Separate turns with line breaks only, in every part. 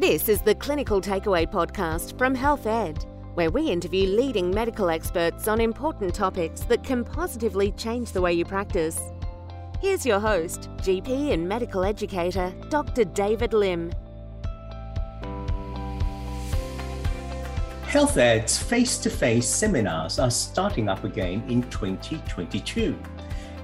This is the Clinical Takeaway podcast from Health Ed, where we interview leading medical experts on important topics that can positively change the way you practice. Here's your host, GP and medical educator, Dr. David Lim.
Health Ed's face to face seminars are starting up again in 2022.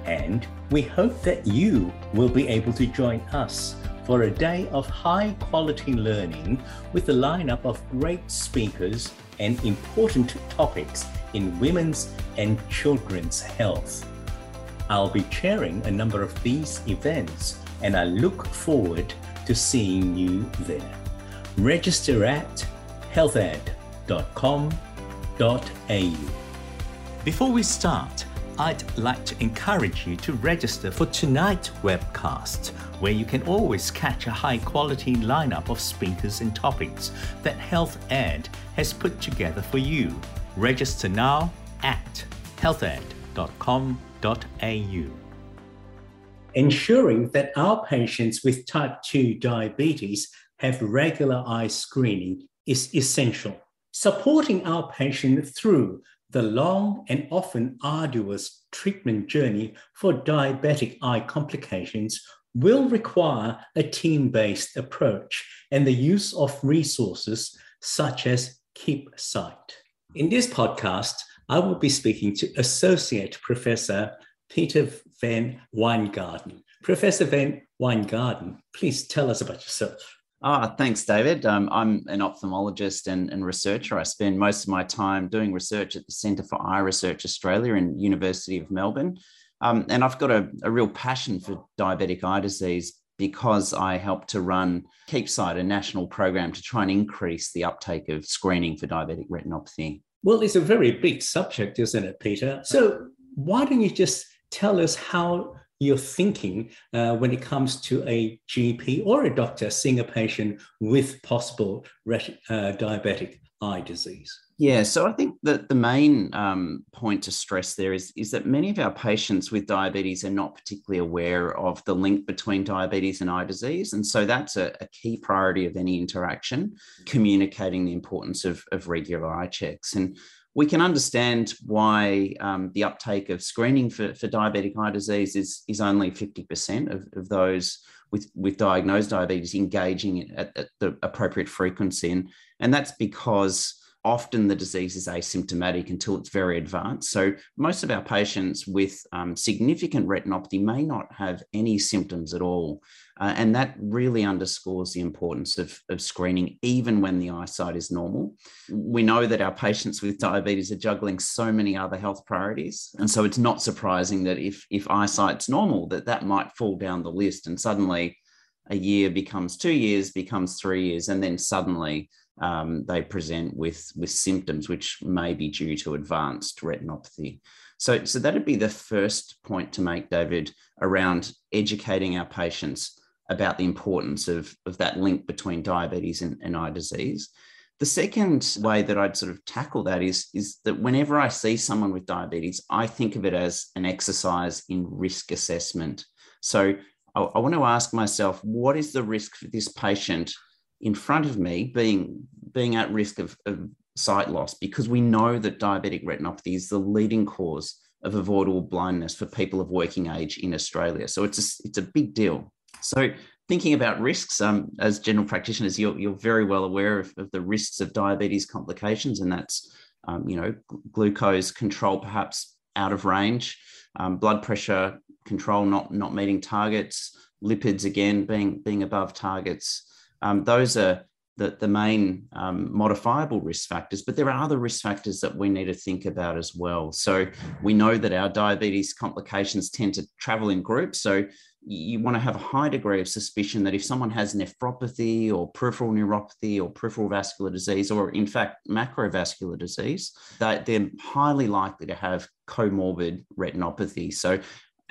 And we hope that you will be able to join us for a day of high quality learning with a lineup of great speakers and important topics in women's and children's health. I'll be chairing a number of these events and I look forward to seeing you there. Register at healthed.com.au. Before we start, I'd like to encourage you to register for tonight's webcast, where you can always catch a high quality lineup of speakers and topics that Health Ed has put together for you. Register now at healthed.com.au Ensuring that our patients with type 2 diabetes have regular eye screening is essential. Supporting our patient through the long and often arduous treatment journey for diabetic eye complications will require a team based approach and the use of resources such as KeepSight. In this podcast, I will be speaking to Associate Professor Peter Van Wijngaarden. Professor Van Wijngaarden, please tell us about yourself.
Ah, thanks, David. Um, I'm an ophthalmologist and, and, researcher. I spend most of my time doing research at the Centre for Eye Research Australia and University of Melbourne. Um, and I've got a, a, real passion for diabetic eye disease because I helped to run KeepSight, a national program to try and increase the uptake of screening for diabetic retinopathy.
Well, it's a very big subject, isn't it, Peter? So why don't you just tell us how you're thinking uh, when it comes to a GP or a doctor seeing a patient with possible uh, diabetic eye disease?
Yeah, so I think that the main um, point to stress there is, is that many of our patients with diabetes are not particularly aware of the link between diabetes and eye disease. And so that's a, a key priority of any interaction, communicating the importance of, of regular eye checks. And we can understand why um, the uptake of screening for, for diabetic eye disease is, is only 50% of, of those with, with diagnosed diabetes engaging at, at the appropriate frequency. And, and that's because often the disease is asymptomatic until it's very advanced. So most of our patients with um, significant retinopathy may not have any symptoms at all. Uh, and that really underscores the importance of, of screening, even when the eyesight is normal. We know that our patients with diabetes are juggling so many other health priorities. And so it's not surprising that if, if eyesight's normal, that that might fall down the list and suddenly a year becomes two years, becomes three years, and then suddenly um, they present with, with symptoms which may be due to advanced retinopathy. So, so that'd be the first point to make, David, around educating our patients about the importance of, of that link between diabetes and, and eye disease. The second way that I'd sort of tackle that is, is that whenever I see someone with diabetes, I think of it as an exercise in risk assessment. So I, I want to ask myself, what is the risk for this patient in front of me being being at risk of, of sight loss because we know that diabetic retinopathy is the leading cause of avoidable blindness for people of working age in Australia. So it's a, it's a big deal. So thinking about risks, um, as general practitioners, you're, you're very well aware of, of the risks of diabetes complications, and that's um, you know glucose control perhaps out of range, um, blood pressure control not not meeting targets, lipids again being being above targets, um, those are the, the main um, modifiable risk factors, but there are other risk factors that we need to think about as well. So we know that our diabetes complications tend to travel in groups. So you want to have a high degree of suspicion that if someone has nephropathy or peripheral neuropathy or peripheral vascular disease, or in fact macrovascular disease, that they're highly likely to have comorbid retinopathy. So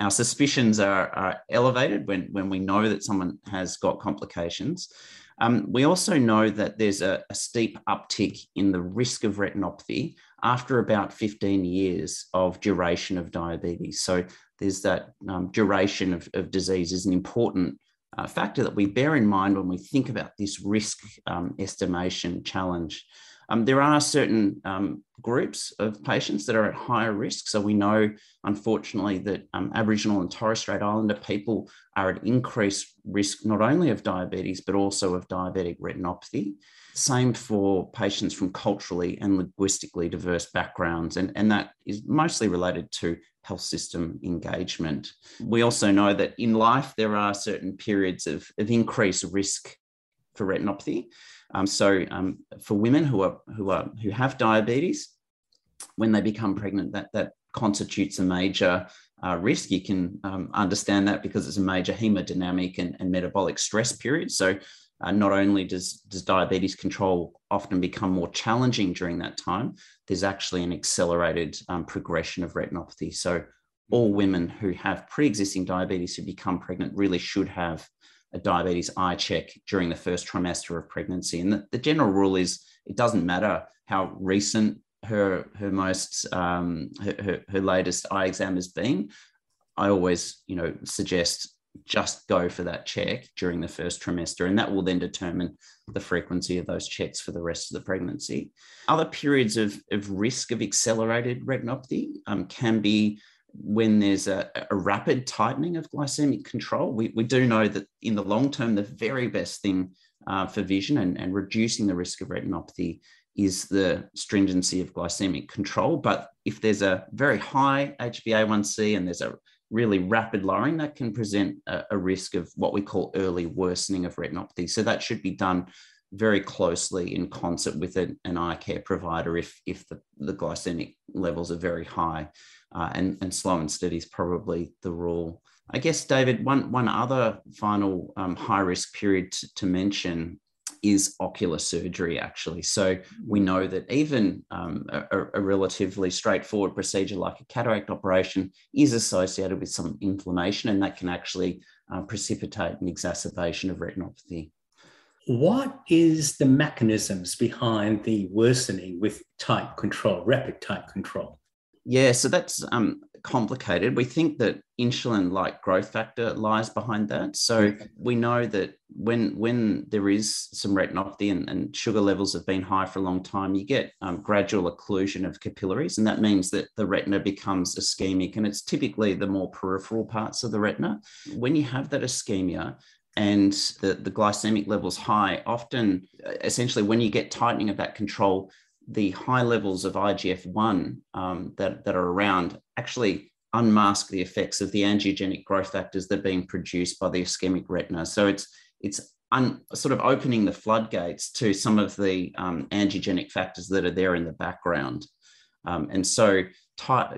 our suspicions are, are elevated when, when we know that someone has got complications. Um, we also know that there's a, a, steep uptick in the risk of retinopathy after about 15 years of duration of diabetes. So there's that um, duration of, of, disease is an important uh, factor that we bear in mind when we think about this risk um, estimation challenge. Um, there are certain um, groups of patients that are at higher risk. So we know, unfortunately, that um, Aboriginal and Torres Strait Islander people are at increased risk not only of diabetes, but also of diabetic retinopathy. Same for patients from culturally and linguistically diverse backgrounds. And, and that is mostly related to health system engagement. We also know that in life, there are certain periods of, of increased risk for retinopathy. Um, so um, for women who are who are who have diabetes, when they become pregnant, that that constitutes a major uh, risk. You can um, understand that because it's a major hemodynamic and, and metabolic stress period. So uh, not only does, does diabetes control often become more challenging during that time, there's actually an accelerated um, progression of retinopathy. So all women who have pre-existing diabetes who become pregnant really should have a diabetes eye check during the first trimester of pregnancy. And the, the general rule is it doesn't matter how recent her her most um, her, her, her latest eye exam has been. I always you know suggest just go for that check during the first trimester, and that will then determine the frequency of those checks for the rest of the pregnancy. Other periods of, of risk of accelerated retinopathy um, can be when there's a, a, rapid tightening of glycemic control, we, we do know that in the long term, the very best thing uh, for vision and, and reducing the risk of retinopathy is the stringency of glycemic control. But if there's a very high HbA1c and there's a really rapid lowering, that can present a, a risk of what we call early worsening of retinopathy. So that should be done very closely in concert with an, an eye care provider if, if the, the glycemic levels are very high uh, and, and slow and steady is probably the rule. I guess, David, one, one other final um, high risk period to, to, mention is ocular surgery, actually. So we know that even um, a, a, relatively straightforward procedure like a cataract operation is associated with some inflammation, and that can actually uh, precipitate an exacerbation of retinopathy.
What is the mechanisms behind the worsening with tight control, rapid tight control?
Yeah, so that's um, complicated. We think that insulin like growth factor lies behind that. So we know that when when there is some retinopathy and, and sugar levels have been high for a long time, you get um, gradual occlusion of capillaries. And that means that the retina becomes ischemic. And it's typically the more peripheral parts of the retina. When you have that ischemia, and the, the glycemic levels high, often essentially when you get tightening of that control, the high levels of IGF 1 um, that, that are around actually unmask the effects of the angiogenic growth factors that are being produced by the ischemic retina. So it's, it's un, sort of opening the floodgates to some of the um, angiogenic factors that are there in the background. Um, and so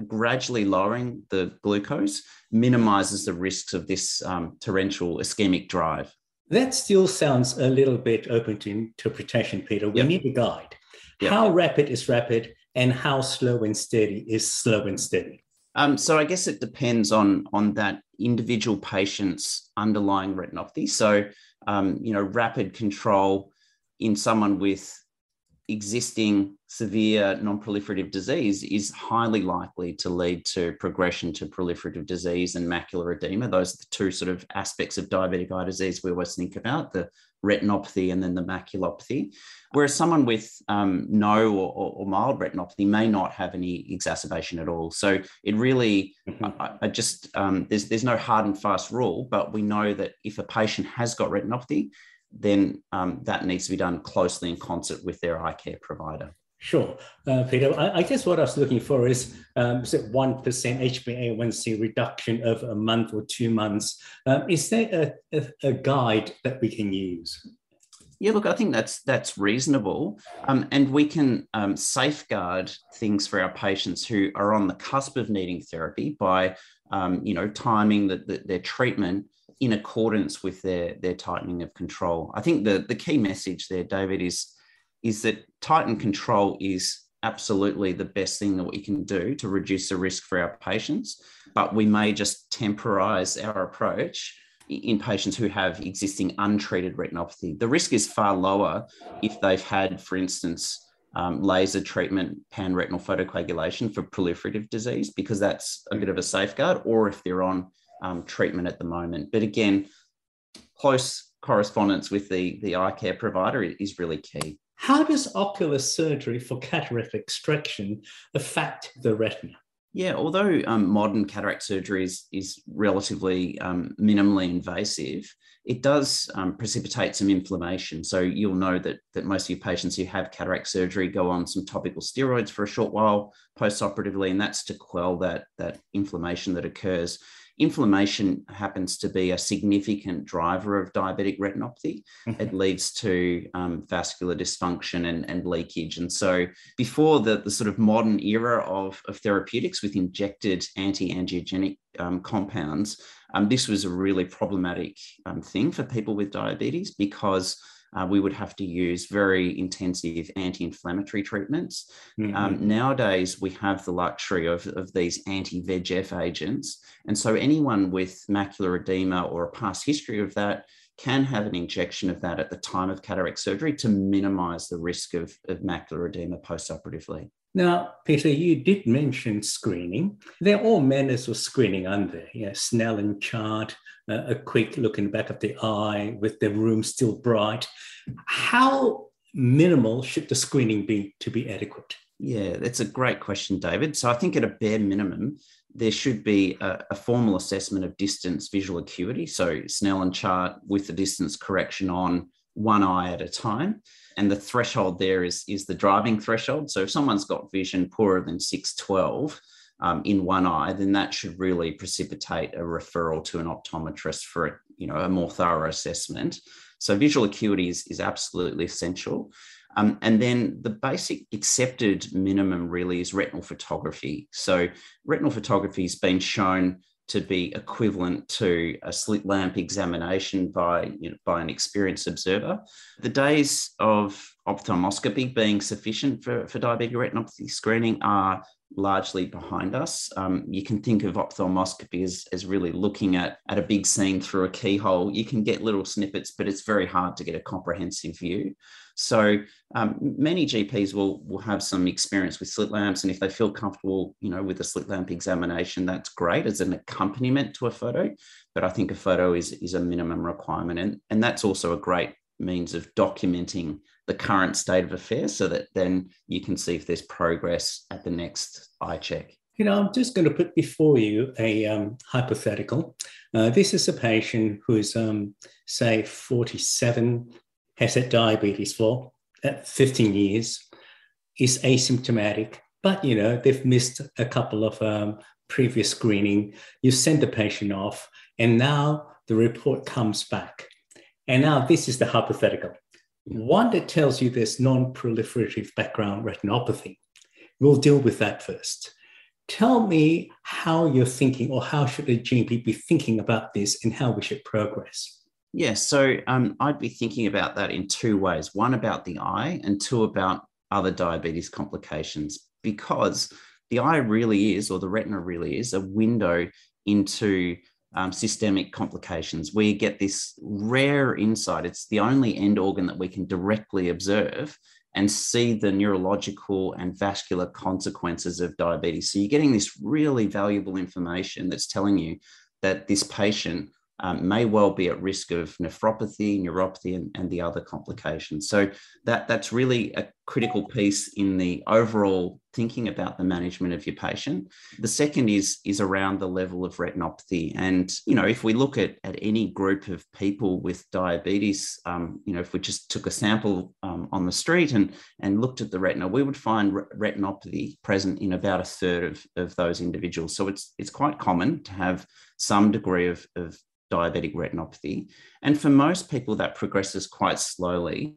gradually lowering the glucose minimizes the risks of this um, torrential ischemic drive.
That still sounds a little bit open to interpretation, Peter. We yep. need a guide. Yeah. How rapid is rapid and how slow and steady is slow and steady?
Um, so I guess it depends on on that individual patient's underlying retinopathy. So um, you know, rapid control in someone with existing severe non-proliferative disease is highly likely to lead to progression to proliferative disease and macular edema. Those are the two sort of aspects of diabetic eye disease we always think about, the retinopathy and then the maculopathy. Whereas someone with um, no or, or, or, mild retinopathy may not have any exacerbation at all. So it really, mm-hmm. I, I, just, um, there's, there's no hard and fast rule, but we know that if a patient has got retinopathy, then um, that needs to be done closely in concert with their eye care provider.
Sure, uh, Peter. I, I, guess what I was looking for is um, is it one percent HbA1c reduction of a month or two months? Um, is there a, a, a, guide that we can use?
Yeah, look, I think that's that's reasonable, um, and we can um, safeguard things for our patients who are on the cusp of needing therapy by, um, you know, timing the, the, their treatment in accordance with their their tightening of control. I think the the key message there, David, is is that tighten control is absolutely the best thing that we can do to reduce the risk for our patients. But we may just temporize our approach in patients who have existing untreated retinopathy. The risk is far lower if they've had, for instance, um, laser treatment, panretinal photocoagulation for proliferative disease, because that's a bit of a safeguard, or if they're on um, treatment at the moment. But again, close correspondence with the, the eye care provider is really key.
How does ocular surgery for cataract extraction affect the retina?
Yeah, although um, modern cataract surgery is, is relatively um, minimally invasive, it does um, precipitate some inflammation. So you'll know that, that most of your patients who have cataract surgery go on some topical steroids for a short while post-operatively, and that's to quell that, that inflammation that occurs inflammation happens to be a significant driver of diabetic retinopathy. Mm-hmm. It leads to um, vascular dysfunction and, and, leakage. And so, before the, the sort of modern era of, of therapeutics with injected anti angiogenic um, compounds, um, this was a really problematic um, thing for people with diabetes because uh, we would have to use very intensive anti-inflammatory treatments. Mm-hmm. Um, nowadays, we have the luxury of, of these anti-VEGF agents. And so anyone with macular edema or a past history of that can have an injection of that at the time of cataract surgery to minimize the risk of, of macular edema postoperatively.
Now, Peter, you did mention screening. There are all manners of screening, aren't there? Yeah, Snellen chart, uh, a quick look in the back of the eye with the room still bright. How minimal should the screening be to be adequate?
Yeah, that's a great question, David. So I think at a bare minimum, there should be a, a, formal assessment of distance visual acuity. So Snellen chart with the distance correction on one eye at a time. And the threshold there is, is the driving threshold. So if someone's got vision poorer than 612 um, in one eye, then that should really precipitate a referral to an optometrist for a, you know, a more thorough assessment. So visual acuity is, is absolutely essential. Um, and then the basic accepted minimum really is retinal photography. So retinal photography has been shown to be equivalent to a slit lamp examination by, you know, by an experienced observer. The days of ophthalmoscopy being sufficient for, for diabetic retinopathy screening are largely behind us. Um, you can think of ophthalmoscopy as, as really looking at, at a big scene through a keyhole. You can get little snippets, but it's very hard to get a comprehensive view. So um, many GPs will, will have some experience with slit lamps, and if they feel comfortable, you know, with a slit lamp examination, that's great as an accompaniment to a photo. But I think a photo is, is a minimum requirement, and, and that's also a great means of documenting the current state of affairs so that then you can see if there's progress at the next eye check.
You know, I'm just going to put before you a um, hypothetical. Uh, this is a patient who is, um, say, 47, has had diabetes for uh, 15 years, is asymptomatic, but, you know, they've missed a couple of um, previous screening. You send the patient off, and now the report comes back. And now this is the hypothetical one that tells you there's non proliferative background retinopathy. We'll deal with that first. Tell me how you're thinking, or how should a GP be thinking about this and how we should progress?
Yeah, so um, I'd be thinking about that in two ways one about the eye, and two about other diabetes complications, because the eye really is, or the retina really is, a window into um, systemic complications. We get this rare insight. It's the only end organ that we can directly observe and see the neurological and vascular consequences of diabetes. So you're getting this really valuable information that's telling you that this patient um, may well be at risk of nephropathy, neuropathy, and, and the other complications. So that, that's really a critical piece in the overall thinking about the management of your patient. The second is, is around the level of retinopathy. And, you know, if we look at, at any group of people with diabetes, um, you know, if we just took a sample um, on the street and, and looked at the retina, we would find retinopathy present in about a third of, of those individuals. So it's, it's quite common to have some degree of, of diabetic retinopathy. And for most people, that progresses quite slowly.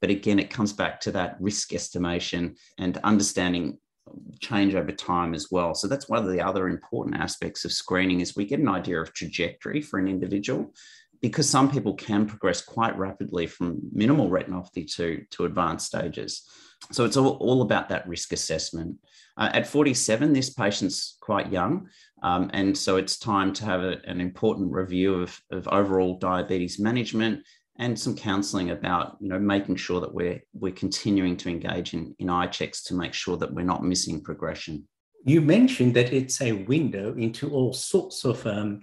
But again, it comes back to that risk estimation and understanding change over time as well. So that's one of the other important aspects of screening is we get an idea of trajectory for an individual because some people can progress quite rapidly from minimal retinopathy to, to advanced stages. So it's all, all about that risk assessment. Uh, at 47, this patient's quite young. Um, and so it's time to have a, an important review of, of overall diabetes management and some counselling about you know making sure that we're we're continuing to engage in, in eye checks to make sure that we're not missing progression.
You mentioned that it's a window into all sorts of um,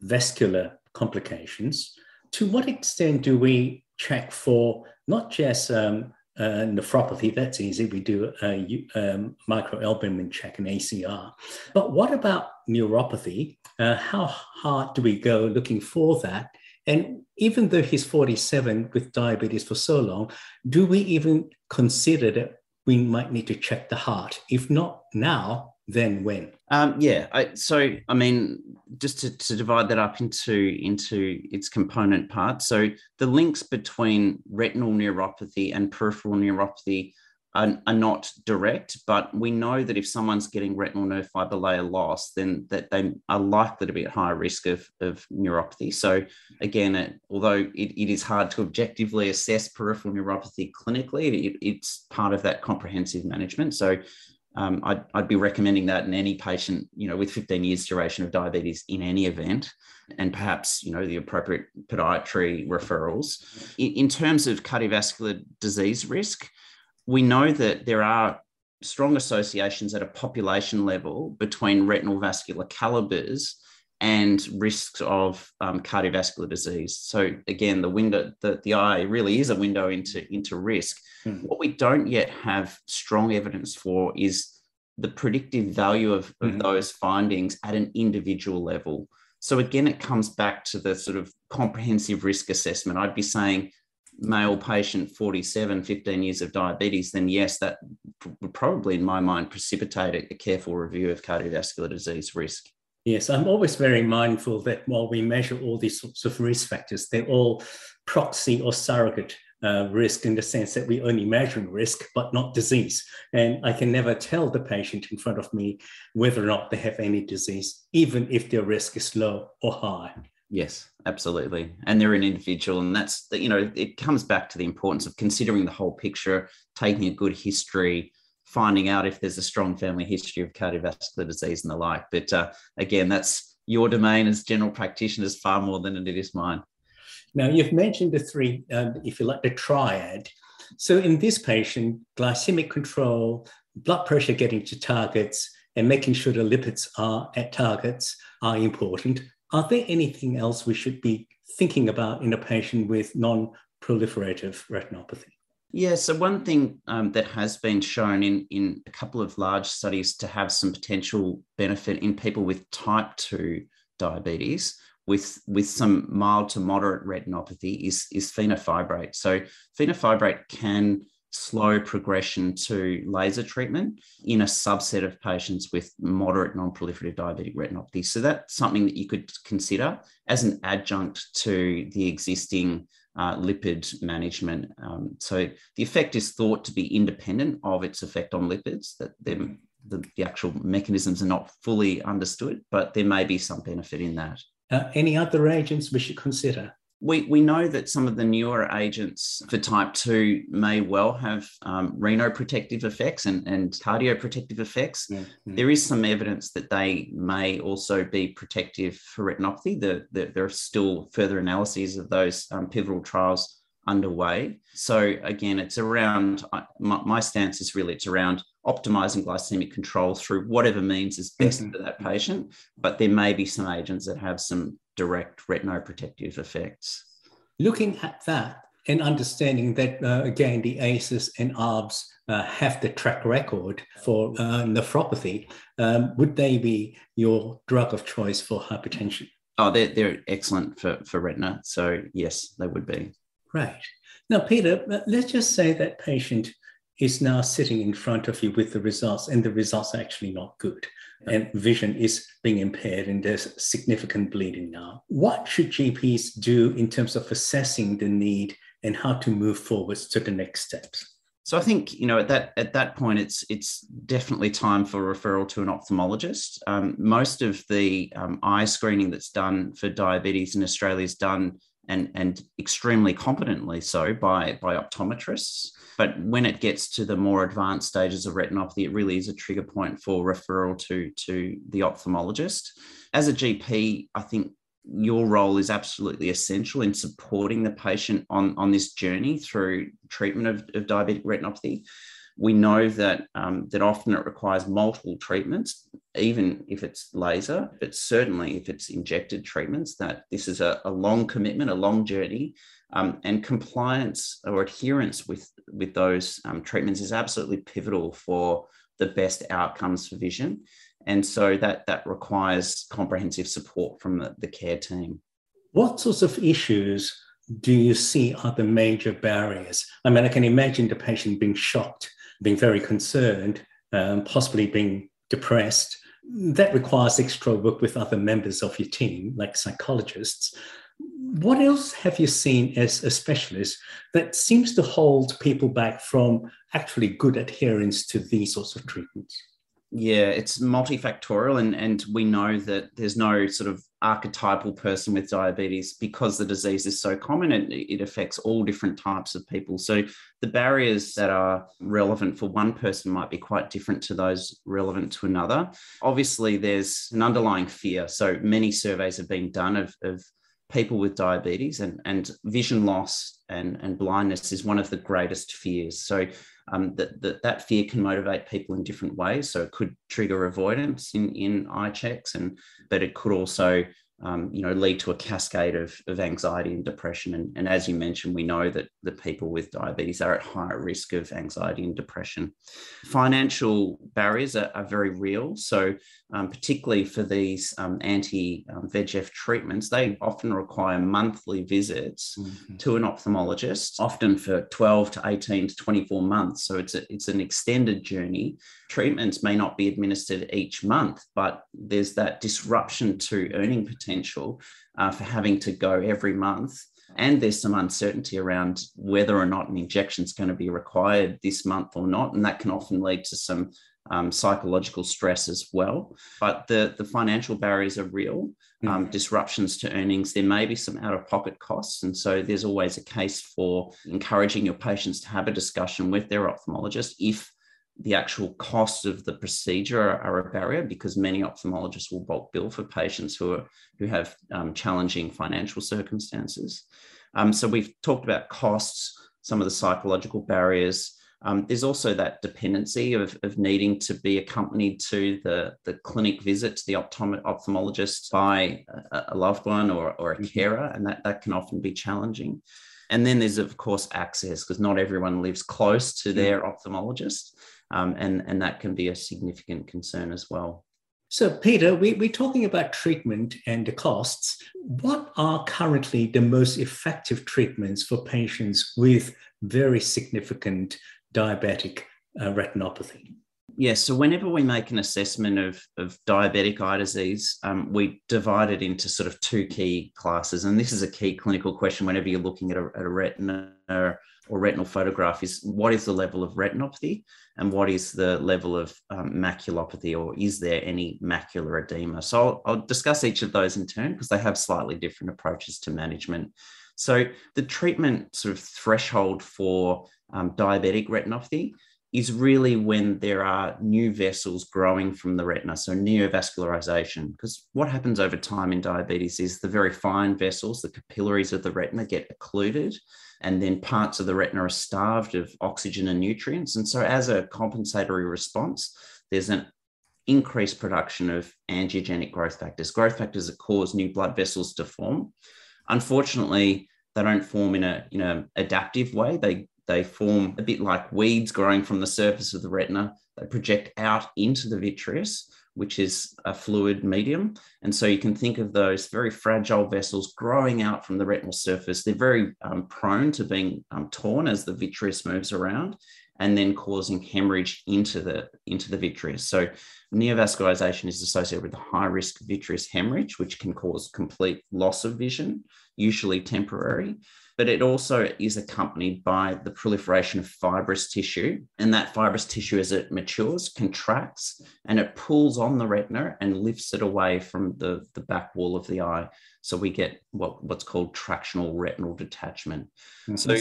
vascular complications. to what extent do we check for not just um, uh, nephropathy, that's easy. We do a um, microalbumin check and ACR. But what about neuropathy? Uh, how hard do we go looking for that? And even though he's 47 with diabetes for so long, do we even consider that we might need to check the heart? If not now, then when?
Um, yeah, I, so I mean, just to, to divide that up into into its component parts. So the links between retinal neuropathy and peripheral neuropathy are, are, not direct, but we know that if someone's getting retinal nerve fiber layer loss, then that they are likely to be at higher risk of, of neuropathy. So again, it, although it, it is hard to objectively assess peripheral neuropathy clinically, it, it's part of that comprehensive management. So um, I'd, I'd, be recommending that in any patient, you know, with 15 years duration of diabetes in any event, and perhaps, you know, the appropriate podiatry referrals. In, in terms of cardiovascular disease risk, we know that there are strong associations at a population level between retinal vascular calibers and risks of um, cardiovascular disease. So again, the window, the, the eye really is a window into, into risk. Mm. What we don't yet have strong evidence for is the predictive value of, of mm-hmm. those findings at an individual level. So again, it comes back to the sort of comprehensive risk assessment. I'd be saying male patient 47 15 years of diabetes then yes that would probably in my mind precipitate a careful review of cardiovascular disease risk
Yes, I'm always very mindful that while we measure all these sorts of risk factors, they're all proxy or surrogate uh, risk in the sense that we only measure risk, but not disease. And I can never tell the patient in front of me whether or not they have any disease, even if their risk is low or high.
Yes, absolutely. And they're an individual. And that's, you know, it comes back to the importance of considering the whole picture, taking a good history, finding out if there's a strong family history of cardiovascular disease and the like. But uh, again, that's your domain as general practitioners far more than it is mine.
Now, you've mentioned the three, um, if you like, the triad. So, in this patient, glycemic control, blood pressure getting to targets, and making sure the lipids are at targets are important. Are there anything else we should be thinking about in a patient with non proliferative retinopathy?
Yeah, so one thing um, that has been shown in, in a couple of large studies to have some potential benefit in people with type 2 diabetes with, with some mild to moderate retinopathy is, is fenofibrate. So fenofibrate can slow progression to laser treatment in a subset of patients with moderate non-proliferative diabetic retinopathy. So that's something that you could consider as an adjunct to the existing uh, lipid management. Um, so the effect is thought to be independent of its effect on lipids, that the, the actual mechanisms are not fully understood, but there may be some benefit in that.
Uh, any other agents we should consider?
We, we know that some of the newer agents for type 2 may well have um, renoprotective effects and, and cardioprotective effects. Mm-hmm. There is some evidence that they may also be protective for retinopathy. The, the, there are still further analyses of those um, pivotal trials underway. So again, it's around my, my, stance is really it's around optimizing glycemic control through whatever means is best mm-hmm. for that patient. But there may be some agents that have some direct retinoprotective effects.
Looking at that and understanding that, uh, again, the ACEs and ARBs uh, have the track record for uh, nephropathy, um, would they be your drug of choice for hypertension?
Oh, they're, they're excellent for, for retina. So, yes, they would be.
Right. Now, Peter, uh, let's just say that patient is now sitting in front of you with the results, and the results are actually not good and vision is being impaired and there's significant bleeding now. What should GPs do in terms of assessing the need and how to move forwards to the next steps?
So I think you know at that at that point it's it's definitely time for referral to an ophthalmologist. Um, most of the um, eye screening that's done for diabetes in Australia is done and and extremely competently so by by optometrists. But when it gets to the more advanced stages of retinopathy, it really is a trigger point for referral to, to the ophthalmologist. As a GP, I think your role is absolutely essential in supporting the patient on, on this journey through treatment of, of diabetic retinopathy. we know that um, that often it requires multiple treatments, even if it's laser, but certainly if it's injected treatments, that this is a, a long commitment, a long journey, um, and compliance or adherence with with those um, treatments is absolutely pivotal for the best outcomes for vision. And so that that requires comprehensive support from the, the care team.
What sorts of issues do you see are the major barriers? I mean, I can imagine the patient being shocked, being very concerned, um, possibly being depressed. That requires extra work with other members of your team, like psychologists. What else have you seen as a specialist that seems to hold people back from actually good adherence to these sorts of treatments?
Yeah, it's multifactorial, and and we know that there's no sort of archetypal person with diabetes because the disease is so common and it affects all different types of people. So the barriers that are relevant for one person might be quite different to those relevant to another. Obviously, there's an underlying fear. So many surveys have been done of, of people with diabetes and, and vision loss and, and blindness is one of the greatest fears. So um, that, that that fear can motivate people in different ways. So it could trigger avoidance in, in eye checks, and but it could also um, you know, lead to a cascade of, of anxiety and depression. And, and as you mentioned, we know that the people with diabetes are at higher risk of anxiety and depression. Financial barriers are, are very real. So, um, particularly for these um, anti VEGF treatments, they often require monthly visits mm-hmm. to an ophthalmologist, often for 12 to 18 to 24 months. So, it's, a, it's an extended journey. Treatments may not be administered each month, but there's that disruption to earning potential potential uh, for having to go every month. And there's some uncertainty around whether or not an injection is going to be required this month or not. And that can often lead to some um, psychological stress as well. But the, the financial barriers are real, um, mm. disruptions to earnings. There may be some out of pocket costs. And so there's always a case for encouraging your patients to have a discussion with their ophthalmologist if the actual costs of the procedure are, a barrier because many ophthalmologists will bulk bill for patients who are who have um, challenging financial circumstances. Um, so we've talked about costs, some of the psychological barriers. Um, there's also that dependency of, of needing to be accompanied to the, the clinic visit to the optom- ophthalmologist by a, a, loved one or, or a mm-hmm. carer, and that, that can often be challenging. And then there's, of course, access because not everyone lives close to their ophthalmologist um, and, and that can be a significant concern as well.
So, Peter, we, we're talking about treatment and the costs. What are currently the most effective treatments for patients with very significant diabetic uh, retinopathy?
Yes, so whenever we make an assessment of, of diabetic eye disease, um, we divide it into sort of two key classes. And this is a key clinical question whenever you're looking at a, at a retina or retinal photograph is what is the level of retinopathy and what is the level of um, maculopathy or is there any macular edema? So I'll, I'll discuss each of those in turn because they have slightly different approaches to management. So the treatment sort of threshold for um, diabetic retinopathy is really when there are new vessels growing from the retina, so neovascularization. Because what happens over time in diabetes is the very fine vessels, the capillaries of the retina, get occluded, and then parts of the retina are starved of oxygen and nutrients. And so, as a compensatory response, there's an increased production of angiogenic growth factors, growth factors that cause new blood vessels to form. Unfortunately, they don't form in a in an adaptive way. They they form a bit like weeds growing from the surface of the retina. They project out into the vitreous, which is a fluid medium. And so you can think of those very fragile vessels growing out from the retinal surface. They're very um, prone to being um, torn as the vitreous moves around and then causing hemorrhage into the, into the vitreous. So neovascularization is associated with high risk vitreous hemorrhage, which can cause complete loss of vision, usually temporary but it also is accompanied by the proliferation of fibrous tissue. And that fibrous tissue, as it matures, contracts and it pulls on the retina and lifts it away from the, the back wall of the eye. So we get what, what's called tractional retinal detachment. Mm-hmm. So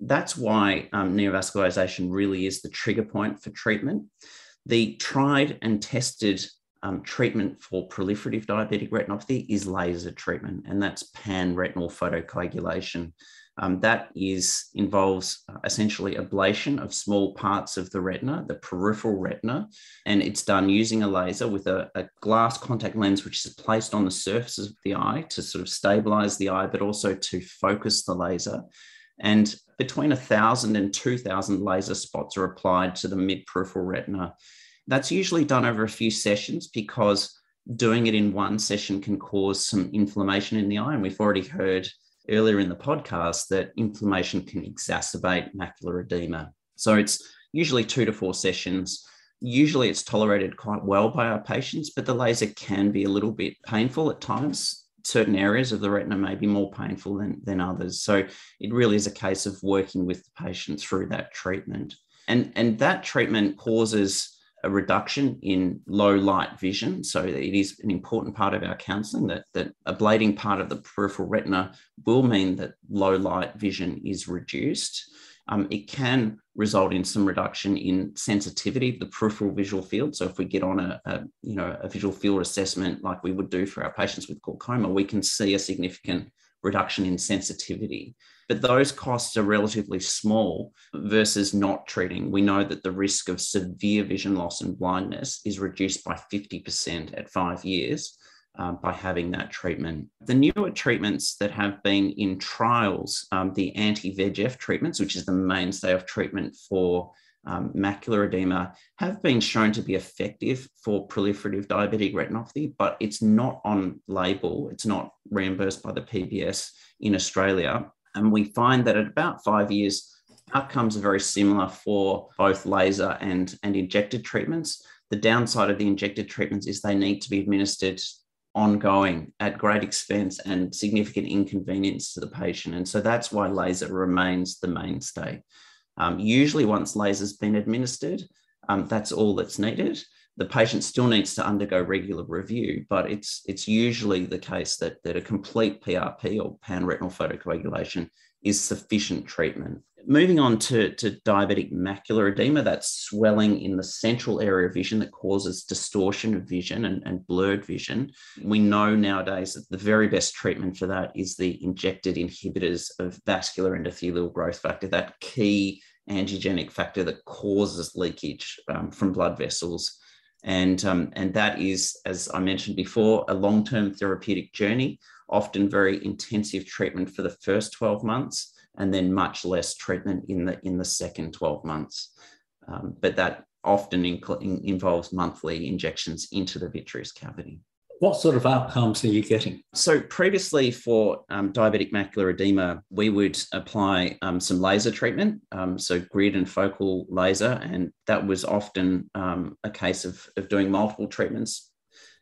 that's why um, neovascularization really is the trigger point for treatment. The tried and tested um, treatment for proliferative diabetic retinopathy is laser treatment, and that's pan retinal photocoagulation. Um, that is involves uh, essentially ablation of small parts of the retina, the peripheral retina, and it's done using a laser with a, a, glass contact lens, which is placed on the surface of the eye to sort of stabilize the eye, but also to focus the laser. And between 1,000 and 2,000 laser spots are applied to the mid peripheral retina. That's usually done over a few sessions because doing it in one session can cause some inflammation in the eye. And we've already heard earlier in the podcast that inflammation can exacerbate macular edema. So it's usually two to four sessions. Usually it's tolerated quite well by our patients, but the laser can be a little bit painful at times. Certain areas of the retina may be more painful than, than others. So it really is a case of working with the patient through that treatment. And, and that treatment causes a reduction in low light vision. So it is an important part of our counselling that, that ablating part of the peripheral retina will mean that low light vision is reduced. Um, it can result in some reduction in sensitivity of the peripheral visual field. So if we get on a, a, you know a visual field assessment like we would do for our patients with glaucoma, we can see a significant reduction in sensitivity. But those costs are relatively small versus not treating. We know that the risk of severe vision loss and blindness is reduced by 50% at five years. Um, by having that treatment. The newer treatments that have been in trials, um, the anti VEGF treatments, which is the mainstay of treatment for um, macular edema, have been shown to be effective for proliferative diabetic retinopathy, but it's not on label, it's not reimbursed by the PBS in Australia. And we find that at about five years, outcomes are very similar for both laser and, and injected treatments. The downside of the injected treatments is they need to be administered ongoing at great expense and significant inconvenience to the patient. And so that's why laser remains the mainstay. Um, usually, once laser's been administered, um, that's all that's needed the patient still needs to undergo regular review, but it's it's usually the case that, that a complete PRP or panretinal photocoagulation is sufficient treatment. Moving on to, to diabetic macular edema, that's swelling in the central area of vision that causes distortion of vision and, and blurred vision. We know nowadays that the very best treatment for that is the injected inhibitors of vascular endothelial growth factor, that key angiogenic factor that causes leakage um, from blood vessels and, um, and that is, as I mentioned before, a long term therapeutic journey, often very intensive treatment for the first 12 months, and then much less treatment in the, in the second 12 months. Um, but that often in, involves monthly injections into the vitreous cavity.
What sort of outcomes are you getting?
So, previously for um, diabetic macular edema, we would apply um, some laser treatment, um, so grid and focal laser, and that was often um, a case of, of doing multiple treatments.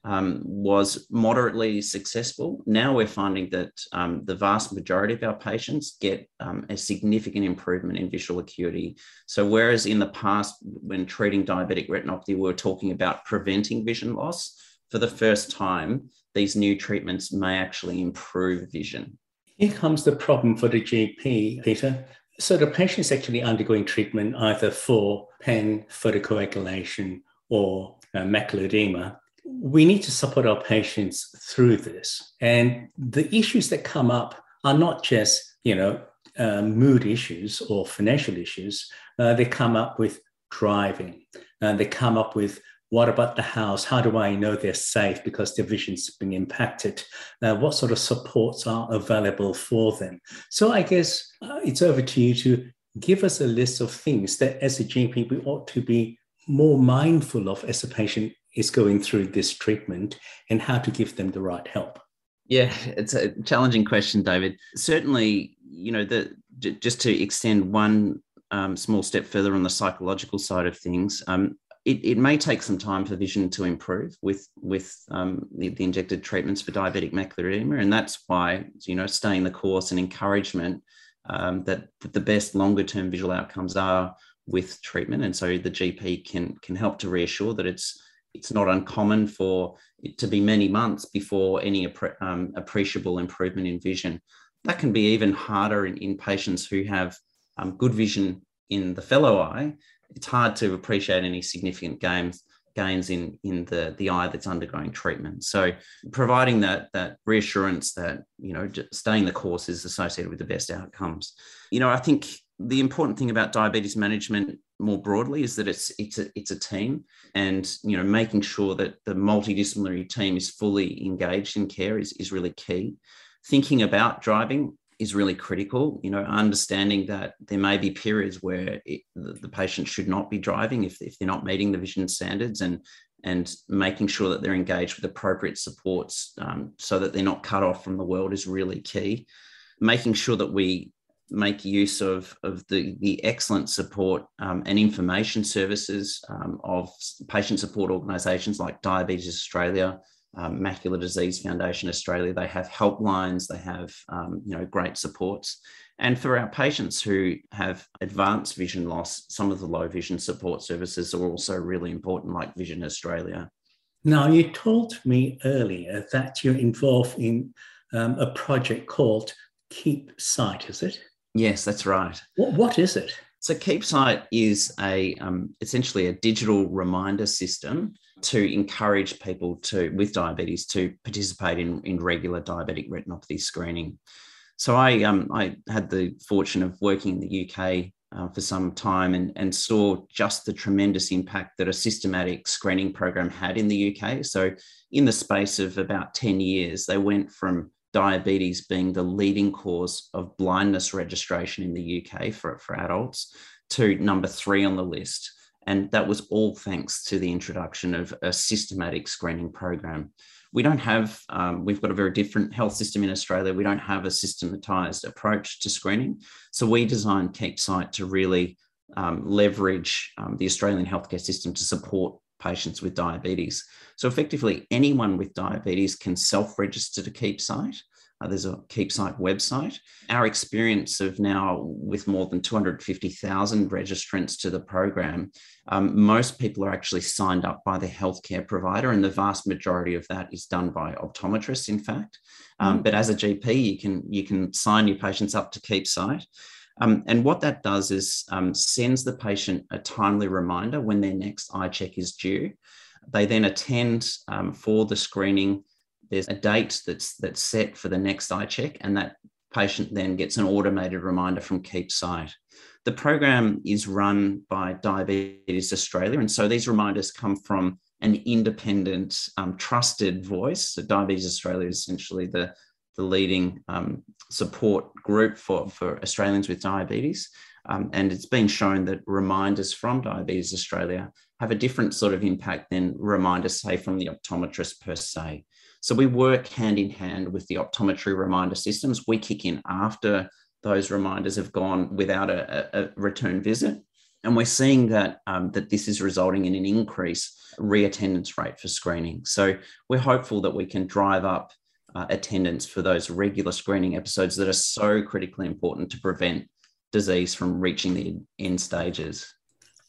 Um, was moderately successful. Now we're finding that um, the vast majority of our patients get a significant improvement in visual acuity. So, whereas in the past, when treating diabetic retinopathy, we were talking about preventing vision loss, for the first time, these new treatments may actually improve vision.
Here comes the problem for the GP, Peter. So the patient is actually undergoing treatment either for pen photocoagulation or uh, macular edema. We need to support our patients through this. And the issues that come up are not just, you know, uh, mood issues or financial issues. Uh, they come up with driving. and uh, they come up with what about the house? How do I know they're safe because their vision's been impacted? Uh, what sort of supports are available for them? So I guess uh, it's over to you to give us a list of things that as a GP we ought to be more mindful of as a patient is going through this treatment and how to give them the right help.
Yeah, it's a challenging question, David. Certainly, you know, the just to extend one um, small step further on the psychological side of things, um, it, it may take some time for vision to improve with with um, the, the, injected treatments for diabetic macular edema, and that's why you know staying the course and encouragement um, that, that the best longer term visual outcomes are with treatment, and so the GP can can help to reassure that it's it's not uncommon for it to be many months before any um, appreciable improvement in vision. That can be even harder in, in patients who have um, good vision in the fellow eye it's hard to appreciate any significant gains gains in in the the eye that's undergoing treatment. So providing that that reassurance that you know staying the course is associated with the best outcomes. You know, I think the important thing about diabetes management more broadly is that it's it's a it's a team and you know making sure that the multidisciplinary team is fully engaged in care is, is really key thinking about driving is really critical you know understanding that there may be periods where it, the, the, patient should not be driving if, if they're not meeting the vision standards and and making sure that they're engaged with appropriate supports um, so that they're not cut off from the world is really key. Making sure that we make use of, of the, the excellent support um, and information services um, of patient support organisations like Diabetes Australia, um, Macular Disease Foundation Australia. They have helplines, they have um, you know great supports. And for our patients who have advanced vision loss, some of the low vision support services are also really important, like Vision Australia.
Now, you told me earlier that you're involved in um, a project called KeepSight, is it?
Yes, that's right.
What, what is it?
So KeepSight is a um, essentially a digital reminder system to encourage people to with diabetes to participate in, in regular diabetic retinopathy screening. So I um, I had the fortune of working in the UK uh, for some time and, and saw just the tremendous impact that a systematic screening program had in the UK. So in the space of about 10 years, they went from diabetes being the leading cause of blindness registration in the UK for, for adults to number three on the list. And that was all thanks to the introduction of a systematic screening program. We don't have, um, we've got a very different health system in Australia. We don't have a systematized approach to screening. So we designed KeepSight to really um, leverage um, the Australian healthcare system to support patients with diabetes. So effectively, anyone with diabetes can self-register to KeepSight. Uh, there's a KeepSight website. Our experience of now with more than 250,000 registrants to the program, um, most people are actually signed up by the healthcare provider, and the vast majority of that is done by optometrists, in fact. Um, mm. But as a GP, you can you can sign your patients up to KeepSight. Um, and what that does is um, sends the patient a timely reminder when their next eye check is due. They then attend um, for the screening. There's a date that's that's set for the next eye check, and that patient then gets an automated reminder from KeepSight. The program is run by Diabetes Australia, and so these reminders come from an independent, um, trusted voice. So Diabetes Australia is essentially the the leading um, support group for, for Australians with diabetes. Um, and it's been shown that reminders from Diabetes Australia have a different sort of impact than reminders, say, from the optometrist per se. So we work hand in hand with the optometry reminder systems. We kick in after those reminders have gone without a, a return visit. And we're seeing that, um, that this is resulting in an increase reattendance rate for screening. So we're hopeful that we can drive up uh, attendance for those regular screening episodes that are so critically important to prevent disease from reaching the end stages.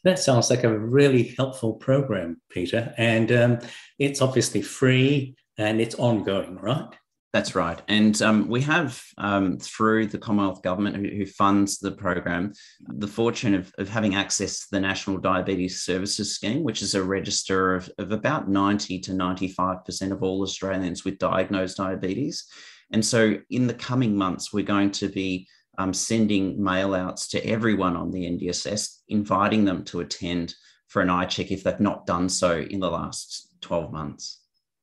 That sounds like a really helpful program, Peter. And um, it's obviously free and it's ongoing, right?
That's right. And um, we have, um, through the Commonwealth Government, who, who, funds the program, the fortune of, of having access to the National Diabetes Services Scheme, which is a register of, of about 90 to 95% of all Australians with diagnosed diabetes. And so in the coming months, we're going to be um, sending mail outs to everyone on the NDSS, inviting them to attend for an eye check if they've not done so in the last 12 months.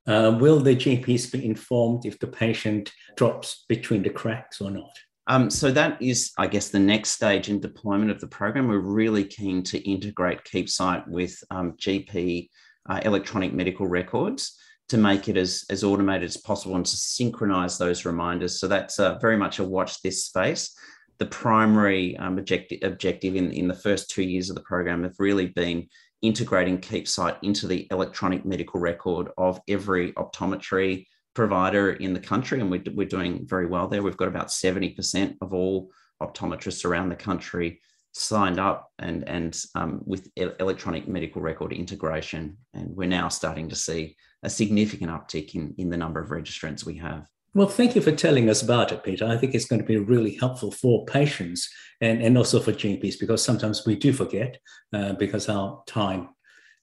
Uh, will the GPs be informed if the patient drops between the cracks or not?
Um, so that is, I guess, the next stage in deployment of the program. We're really keen to integrate KeepSight with um, GP uh, electronic medical records to make it as, as automated as possible and to synchronize those reminders. So that's uh, very much a watch this space. The primary um, objective, objective in, in the first two years of the program have really been integrating KeepSight into the electronic medical record of every optometry provider in the country. And we're, we're doing very well there. We've got about 70% of all optometrists around the country signed up and, and um, with electronic medical record integration. And we're now starting to see a significant uptick in, in the number of registrants we have.
Well, thank you for telling us about it, Peter. I think it's going to be really helpful for patients and, and also for GPs because sometimes we do forget uh, because our time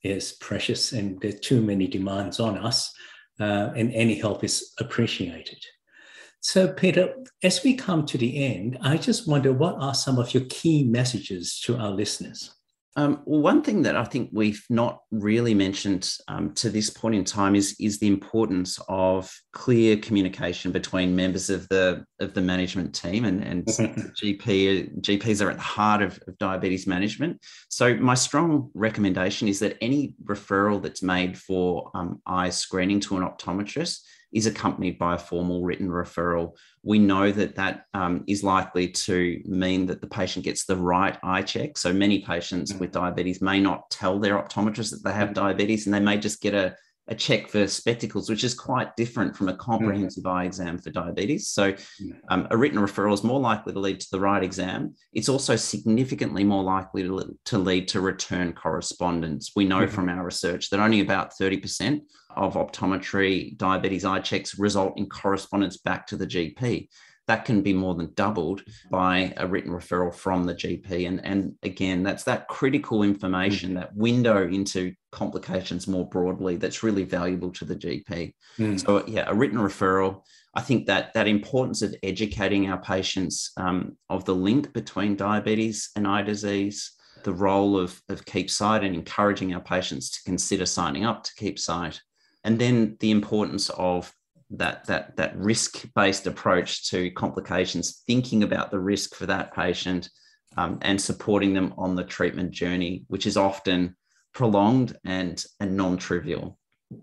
is precious and there are too many demands on us, uh, and any help is appreciated. So, Peter, as we come to the end, I just wonder what are some of your key messages to our listeners?
Um, well, one thing that I think we've not really mentioned um, to this point in time is is the importance of clear communication between members of the of the management team and and GP GPs are at the heart of, of diabetes management. So my strong recommendation is that any referral that's made for um, eye screening to an optometrist is accompanied by a formal written referral, we know that that um, is likely to mean that the patient gets the right eye check. So many patients mm. with diabetes may not tell their optometrist that they have mm. diabetes and they may just get a a check for spectacles, which is quite different from a comprehensive eye exam for diabetes. So, um, a written referral is more likely to lead to the right exam. It's also significantly more likely to, to lead to return correspondence. We know mm-hmm. from our research that only about 30% of optometry diabetes eye checks result in correspondence back to the GP that can be more than doubled by a written referral from the GP. And, and again, that's that critical information, mm-hmm. that window into complications more broadly that's really valuable to the GP. Mm. So, yeah, a written referral. I think that that importance of educating our patients um, of the link between diabetes and eye disease, the role of, of KeepSight and encouraging our patients to consider signing up to KeepSight, and then the importance of that that that risk based approach to complications, thinking about the risk for that patient, um, and supporting them on the treatment journey, which is often prolonged and and non trivial.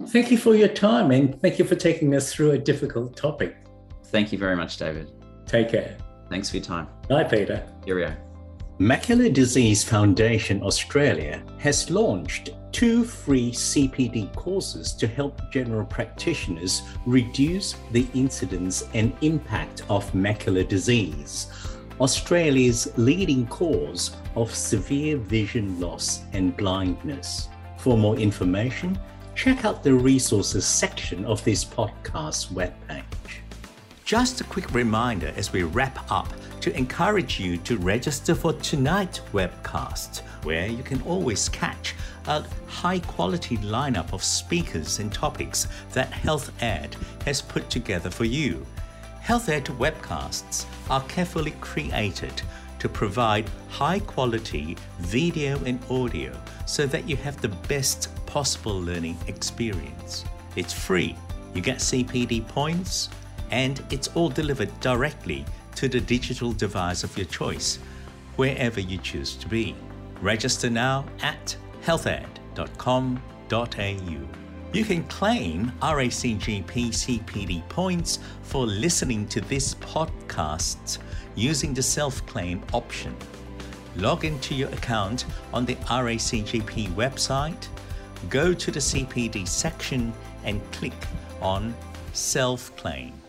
Thank you for your time and thank you for taking us through a difficult topic.
Thank you very much, David.
Take care.
Thanks for your time.
Bye, Peter.
Here we Cheerio.
Macular Disease Foundation Australia has launched two free CPD courses to help general practitioners reduce the incidence and impact of macular disease, Australia's leading cause of severe vision loss and blindness. For more information, check out the resources section of this podcast webpage. Just a quick reminder as we wrap up to encourage you to register for tonight's webcast, where you can always catch a high quality lineup of speakers and topics that Health Ed has put together for you. Healthed webcasts are carefully created to provide high quality video and audio so that you have the best possible learning experience. It's free, you get CPD points, and it's all delivered directly to the digital device of your choice, wherever you choose to be. Register now at healthed.com.au. You can claim RACGP CPD points for listening to this podcast using the self claim option. Log into your account on the RACGP website, go to the CPD section, and click on Self Claim.